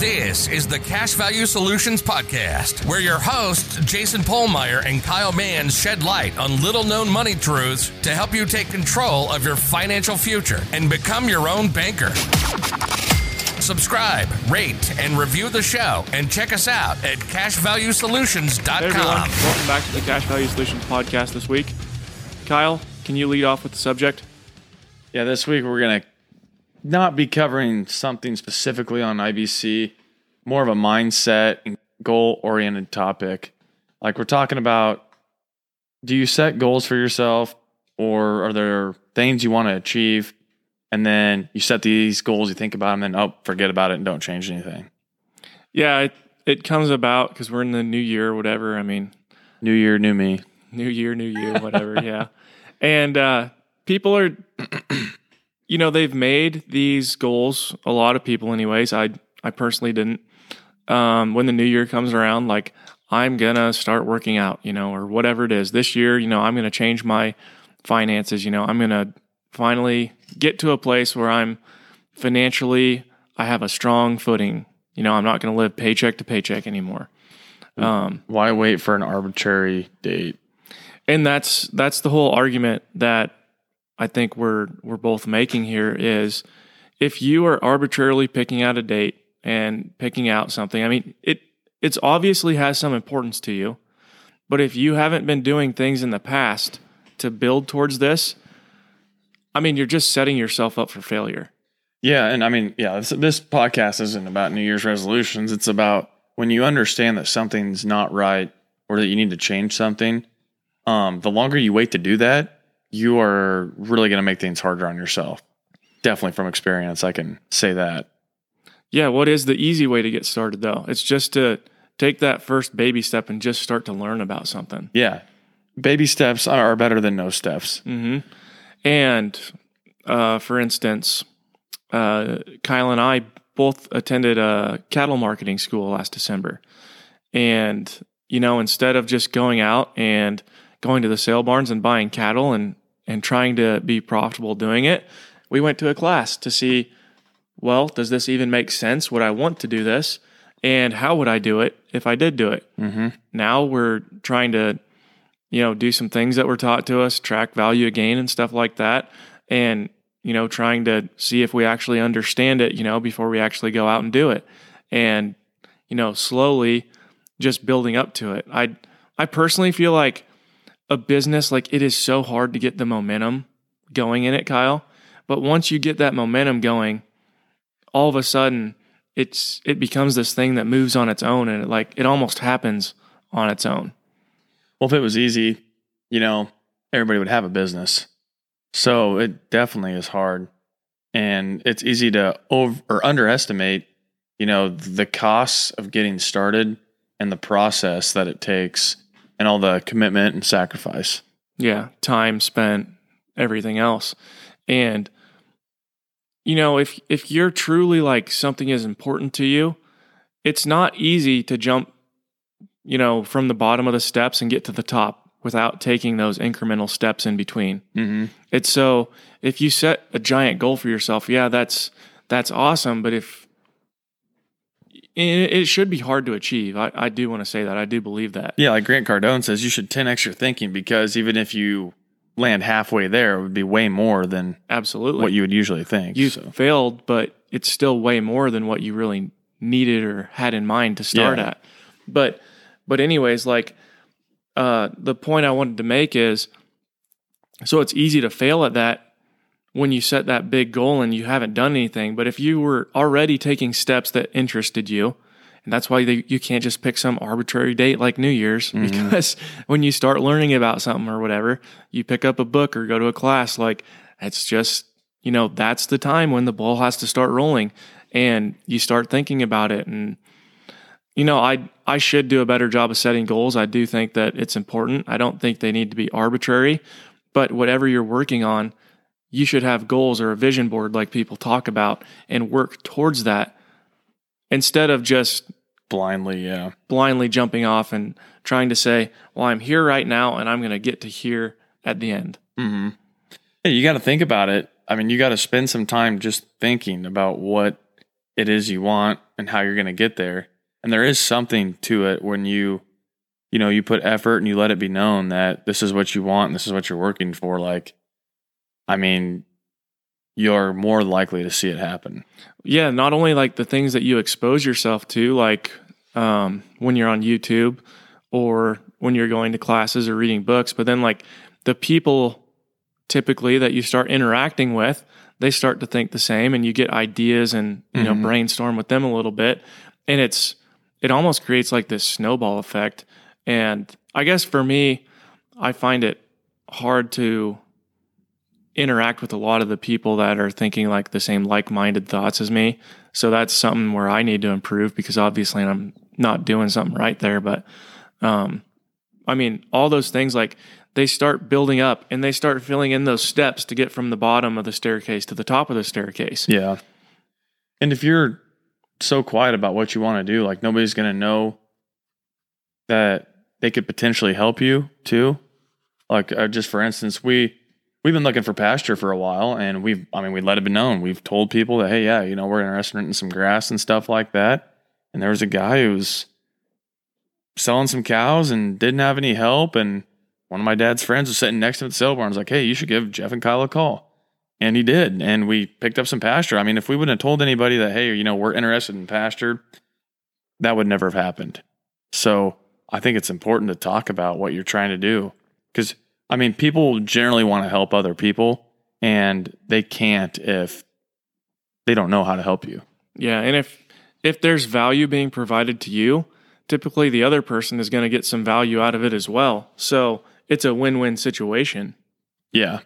This is the Cash Value Solutions Podcast, where your hosts, Jason Pohlmeier and Kyle Mans, shed light on little known money truths to help you take control of your financial future and become your own banker. Subscribe, rate, and review the show, and check us out at cashvaluesolutions.com. Hey everyone, welcome back to the Cash Value Solutions podcast this week. Kyle, can you lead off with the subject? Yeah, this week we're going to not be covering something specifically on IBC, more of a mindset and goal oriented topic. Like we're talking about do you set goals for yourself or are there things you want to achieve? And then you set these goals, you think about them, and oh, forget about it and don't change anything. Yeah, it, it comes about because we're in the new year, whatever. I mean, New year, new me. new year, new you, whatever. yeah. And uh, people are, you know, they've made these goals. A lot of people, anyways. I I personally didn't. Um, when the new year comes around, like I'm gonna start working out, you know, or whatever it is. This year, you know, I'm gonna change my finances. You know, I'm gonna finally get to a place where I'm financially, I have a strong footing. You know, I'm not gonna live paycheck to paycheck anymore. Um, Why wait for an arbitrary date? and that's that's the whole argument that I think we're we're both making here is if you are arbitrarily picking out a date and picking out something, I mean it it's obviously has some importance to you, but if you haven't been doing things in the past to build towards this, I mean you're just setting yourself up for failure. Yeah, and I mean, yeah, this, this podcast isn't about New Year's resolutions. It's about when you understand that something's not right or that you need to change something. Um, the longer you wait to do that, you are really going to make things harder on yourself. Definitely from experience, I can say that. Yeah, what is the easy way to get started though? It's just to take that first baby step and just start to learn about something. Yeah, baby steps are better than no steps. And uh, for instance, uh, Kyle and I both attended a cattle marketing school last December. And, you know, instead of just going out and going to the sale barns and buying cattle and, and trying to be profitable doing it, we went to a class to see, well, does this even make sense? Would I want to do this? And how would I do it if I did do it? Mm-hmm. Now we're trying to you know, do some things that were taught to us, track value again and stuff like that. And, you know, trying to see if we actually understand it, you know, before we actually go out and do it. And, you know, slowly just building up to it. I I personally feel like a business like it is so hard to get the momentum going in it, Kyle. But once you get that momentum going, all of a sudden it's it becomes this thing that moves on its own and it like it almost happens on its own. Well, if it was easy, you know, everybody would have a business. So it definitely is hard. And it's easy to over or underestimate, you know, the costs of getting started and the process that it takes and all the commitment and sacrifice. Yeah, time spent, everything else. And you know, if if you're truly like something is important to you, it's not easy to jump, you know, from the bottom of the steps and get to the top without taking those incremental steps in between. Mm-hmm. It's so if you set a giant goal for yourself, yeah, that's that's awesome. But if it, it should be hard to achieve, I, I do want to say that. I do believe that. Yeah, like Grant Cardone says, you should 10x your thinking because even if you land halfway there, it would be way more than Absolutely. what you would usually think. you So, failed, but it's still way more than what you really needed or had in mind to start Yeah. at. But but anyways, like uh, the point I wanted to make is so it's easy to fail at that when you set that big goal and you haven't done anything. But if you were already taking steps that interested you, and that's why they, you can't just pick some arbitrary date like New Year's mm-hmm. because when you start learning about something or whatever, you pick up a book or go to a class, like it's just, you know, that's the time when the ball has to start rolling and you start thinking about it. And, you know, I, I should do a better job of setting goals. I do think that it's important. I don't think they need to be arbitrary, but whatever you're working on, you should have goals or a vision board like people talk about and work towards that instead of just blindly, yeah. blindly jumping off and trying to say, well, I'm here right now and I'm going to get to here at the end. Mm-hmm. Hey, you got to think about it. I mean, you got to spend some time just thinking about what it is you want and how you're going to get there. And there is something to it when you, you know, you put effort and you let it be known that this is what you want and this is what you're working for. Like, I mean, you're more likely to see it happen. Yeah, not only like the things that you expose yourself to, like um, when you're on YouTube or when you're going to classes or reading books, but then like the people typically that you start interacting with, they start to think the same and you get ideas and, you know, brainstorm with them a little bit. And it's, it almost creates like this snowball effect. And I guess for me, I find it hard to interact with a lot of the people that are thinking like the same like-minded thoughts as me. So that's something where I need to improve because obviously I'm not doing something right there. But um, I mean, all those things like they start building up and they start filling in those steps to get from the bottom of the staircase to the top of the staircase. Yeah. And if you're so quiet about what you want to do, like nobody's going to know that they could potentially help you too. Like uh, just for instance, we we've been looking for pasture for a while, and we've I mean we let it be known. We've told people that hey, yeah, you know we're interested in some grass and stuff like that. And there was a guy who was selling some cows and didn't have any help, and one of my dad's friends was sitting next to him at the sale barn. I was like, hey, you should give Jeff and Kyle a call. And he did. And we picked up some pasture. I mean, if we wouldn't have told anybody that, hey, you know, we're interested in pasture, that would never have happened. So I think it's important to talk about what you're trying to do. Because, I mean, people generally want to help other people and they can't if they don't know how to help you. Yeah, and if if there's value being provided to you, typically the other person is going to get some value out of it as well. So, it's a win-win situation. Yeah.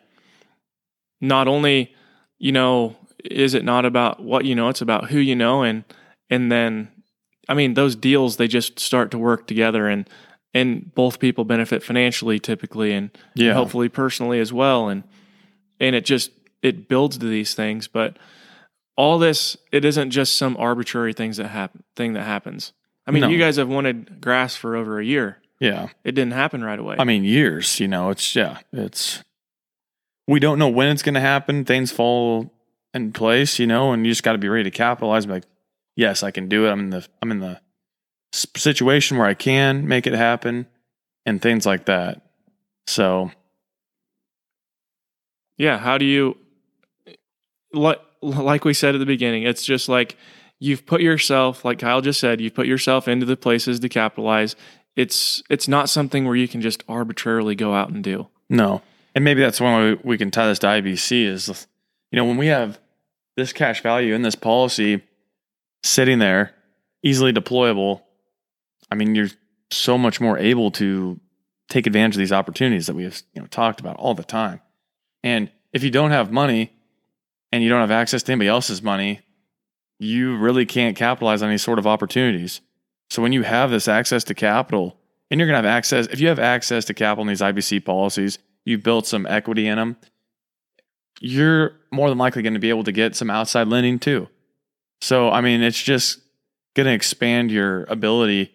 Not only, you know, is it not about what you know, it's about who you know and and then I mean, those deals they just start to work together and and both people benefit financially typically and Yeah. hopefully personally as well and and it just it builds to these things but all this it isn't just some arbitrary things that happen thing that happens i mean No. you guys have wanted grass for over a year Yeah. it didn't happen right away I mean, years, you know, it's, yeah, it's, we don't know when it's going to happen. Things fall in place, you know, and you just got to be ready to capitalize. Like, yes, I can do it. I'm in the, I'm in the situation where I can make it happen and things like that. So, yeah how do you like like we said at the beginning it's just like you've put yourself like kyle just said you've put yourself into the places to capitalize it's it's not something where you can just arbitrarily go out and do no. And maybe that's one way we can tie this to IBC is, you know, when we have this cash value in this policy sitting there, easily deployable, I mean, you're so much more able to take advantage of these opportunities that we have you know talked about all the time. And if you don't have money and you don't have access to anybody else's money, you really can't capitalize on any sort of opportunities. So when you have this access to capital, and you're going to have access, if you have access to capital in these IBC policies, you've built some equity in them, you're more than likely going to be able to get some outside lending too. So, I mean, it's just going to expand your ability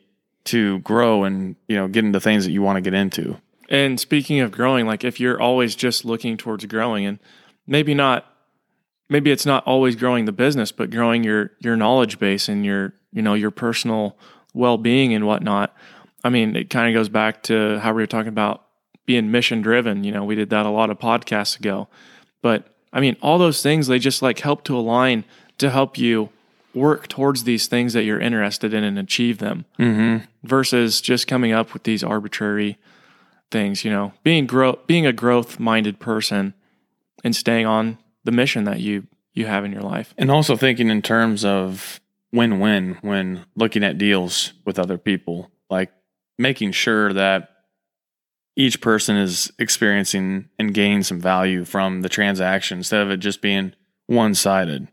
to grow and, you know, get into things that you want to get into. And speaking of growing, like if you're always just looking towards growing and maybe not maybe it's not always growing the business, but growing your your knowledge base and your, you know, your personal well being and whatnot. I mean, it kind of goes back to how we were talking about being mission driven. You know, we did that a lot of podcasts ago. But I mean, all those things they just like help to align to help you work towards these things that you're interested in and achieve them Mm-hmm. versus just coming up with these arbitrary things, you know, being grow being a growth minded person and staying on the mission that you you have in your life. And also thinking in terms of win win when looking at deals with other people, like making sure that each person is experiencing and gaining some value from the transaction instead of it just being one sided.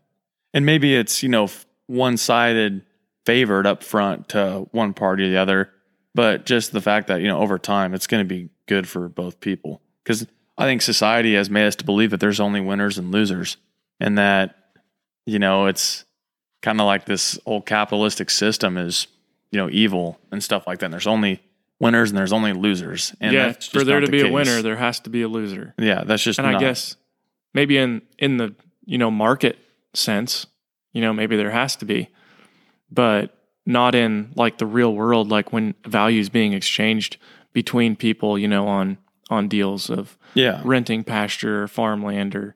And maybe it's, you know, one sided favored up front to one party or the other, but just the fact that, you know, over time it's going to be good for both people. Because I think society has made us to believe that there's only winners and losers and that, you know, it's kind of like this old capitalistic system is, you know, evil and stuff like that. And there's only winners and there's only losers. And yeah, for there to the be a winner, there has to be a loser. yeah, that's just And I guess maybe in in the, you know, market sense, You know, maybe there has to be, but not in like the real world, like when value is being exchanged between people, you know, on on deals of Yeah. renting pasture or farmland or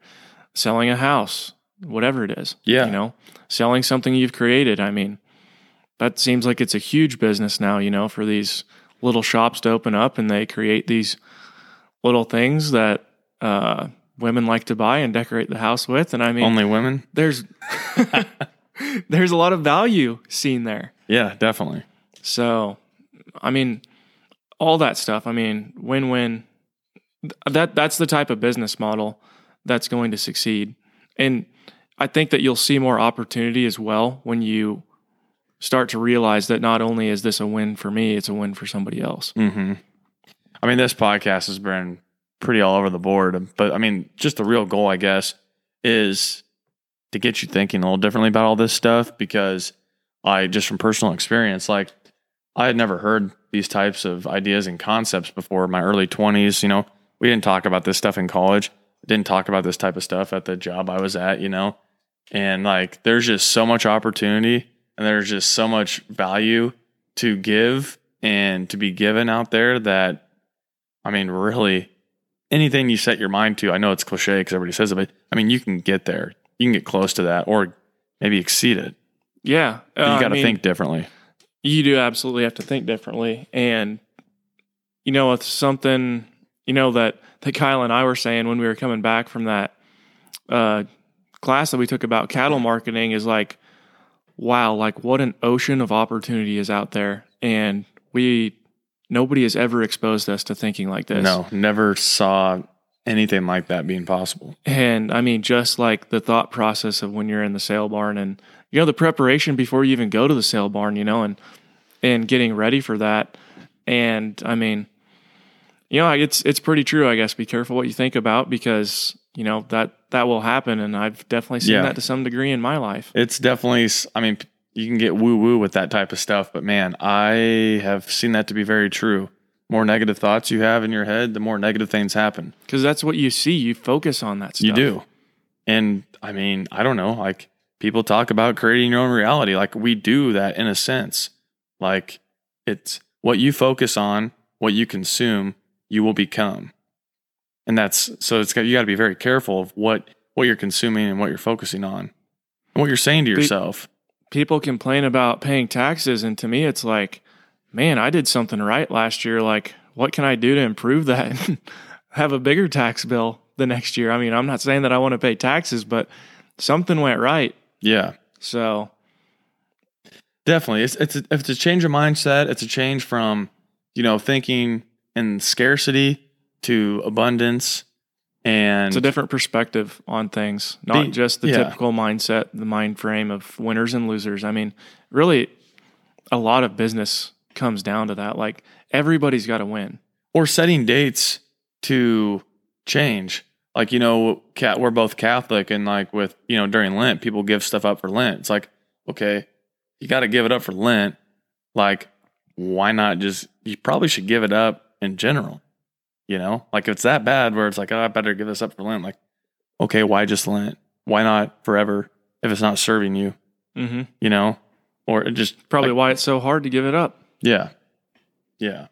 selling a house, whatever it is. Yeah. You know, selling something you've created. I mean, that seems like it's a huge business now, you know, for these little shops to open up and they create these little things that uh, women like to buy and decorate the house with. And I mean, Only women? there's there's a lot of value seen there. Yeah, definitely. So, I mean, all that stuff. I mean, win-win. That that's the type of business model that's going to succeed. And I think that you'll see more opportunity as well when you start to realize that not only is this a win for me, it's a win for somebody else. hmm I mean, this podcast has been pretty all over the board, but I mean, just the real goal, I guess, is to get you thinking a little differently about all this stuff because I just from personal experience, like I had never heard these types of ideas and concepts before my early 20s. You know, we didn't talk about this stuff in college, didn't talk about this type of stuff at the job I was at, you know, and like there's just so much opportunity and there's just so much value to give and to be given out there that I mean, really, anything you set your mind to, I know it's cliche because everybody says it, but I mean, you can get there. You can get close to that or maybe exceed it. Yeah, uh, you got to mean, think differently. you do absolutely have to think differently and you know it's something you know that that kyle and i were saying when we were coming back from that uh, class that we took about cattle marketing is like wow like what an ocean of opportunity is out there and we nobody has ever exposed us to thinking like this No, never saw anything like that being possible. and I mean, just like the thought process of when you're in the sale barn and, you know, the preparation before you even go to the sale barn, you know, and, and getting ready for that. And I mean, you know, it's, it's pretty true, I guess. Be careful what you think about because, you know, that, that will happen. And I've definitely seen Yeah. that to some degree in my life. It's definitely, I mean, you can get woo woo with that type of stuff, but man, I have seen that to be very true. More negative thoughts you have in your head, the more negative things happen. Cause that's what you see. You focus on that stuff. You do. And I mean, I don't know, like people talk about creating your own reality. Like we do that in a sense. Like it's what you focus on, what you consume, you will become. And that's so it's got you got to be very careful of what what you're consuming and what you're focusing on. And what you're saying to yourself. People complain about paying taxes and to me it's like man i did something right last year like what can i do to improve that have a bigger tax bill the next year i mean i'm not saying that i want to pay taxes but something went right Yeah. so Definitely. It's it's a, if it's a change of mindset, it's a change from, you know, thinking in scarcity to abundance and it's a different perspective on things not Be- just the yeah. typical mindset the mind frame of winners and losers i mean really a lot of business comes down to that like everybody's got to win or setting dates to change. Like, you know, cat we're both Catholic and like with, you know, during Lent, people give stuff up for Lent. It's like, okay, you got to give it up for Lent. Like, why not just you probably should give it up in general. You know? Like if it's that bad where it's like, oh, I better give this up for Lent. Like, okay, why just Lent? Why not forever if it's not serving you, mm-hmm. you know? Or it just probably like, why it's so hard to give it up yeah. Yeah.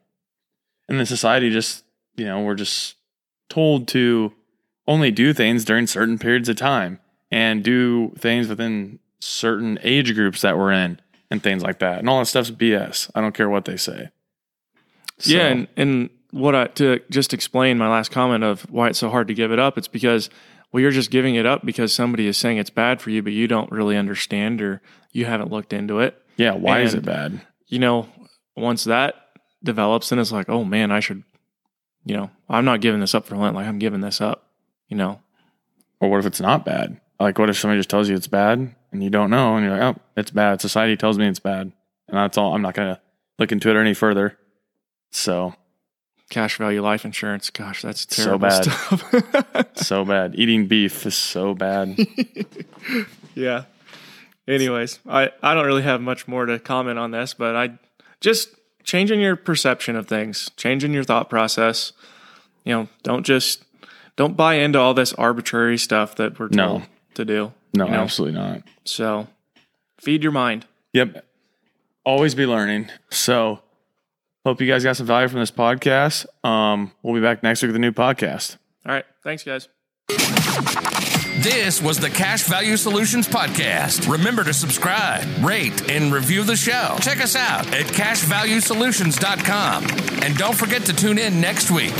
And then society just, you know, we're just told to only do things during certain periods of time and do things within certain age groups that we're in and things like that. And all that stuff's BS. I don't care what they say. So, Yeah, and, and what I to just explain my last comment of why it's so hard to give it up, it's because well, you're just giving it up because somebody is saying it's bad for you, but you don't really understand or you haven't looked into it. yeah, why is it bad? You know, once that develops, then it's like, oh man, I should, you know, I'm not giving this up for Lent. Like I'm giving this up. You know, Or what if it's not bad? Like, what if somebody just tells you it's bad and you don't know and you're like, oh, it's bad. Society tells me it's bad. And that's all. I'm not going to look into it any further. So, cash value life insurance. Gosh, that's So terrible bad. stuff. so bad. Eating beef is so bad. Yeah. Anyways, I, I don't really have much more to comment on this, but I just changing your perception of things, changing your thought process. You know, don't just don't buy into all this arbitrary stuff that we're No. told to do. No, you know? absolutely not. So Feed your mind. Yep. Always be learning. So hope you guys got some value from this podcast. Um, we'll be back next week with a new podcast. All right. Thanks, guys. This was the Cash Value Solutions Podcast. Remember to subscribe, rate, and review the show. Check us out at cashvaluesolutions.com. And don't forget to tune in next week.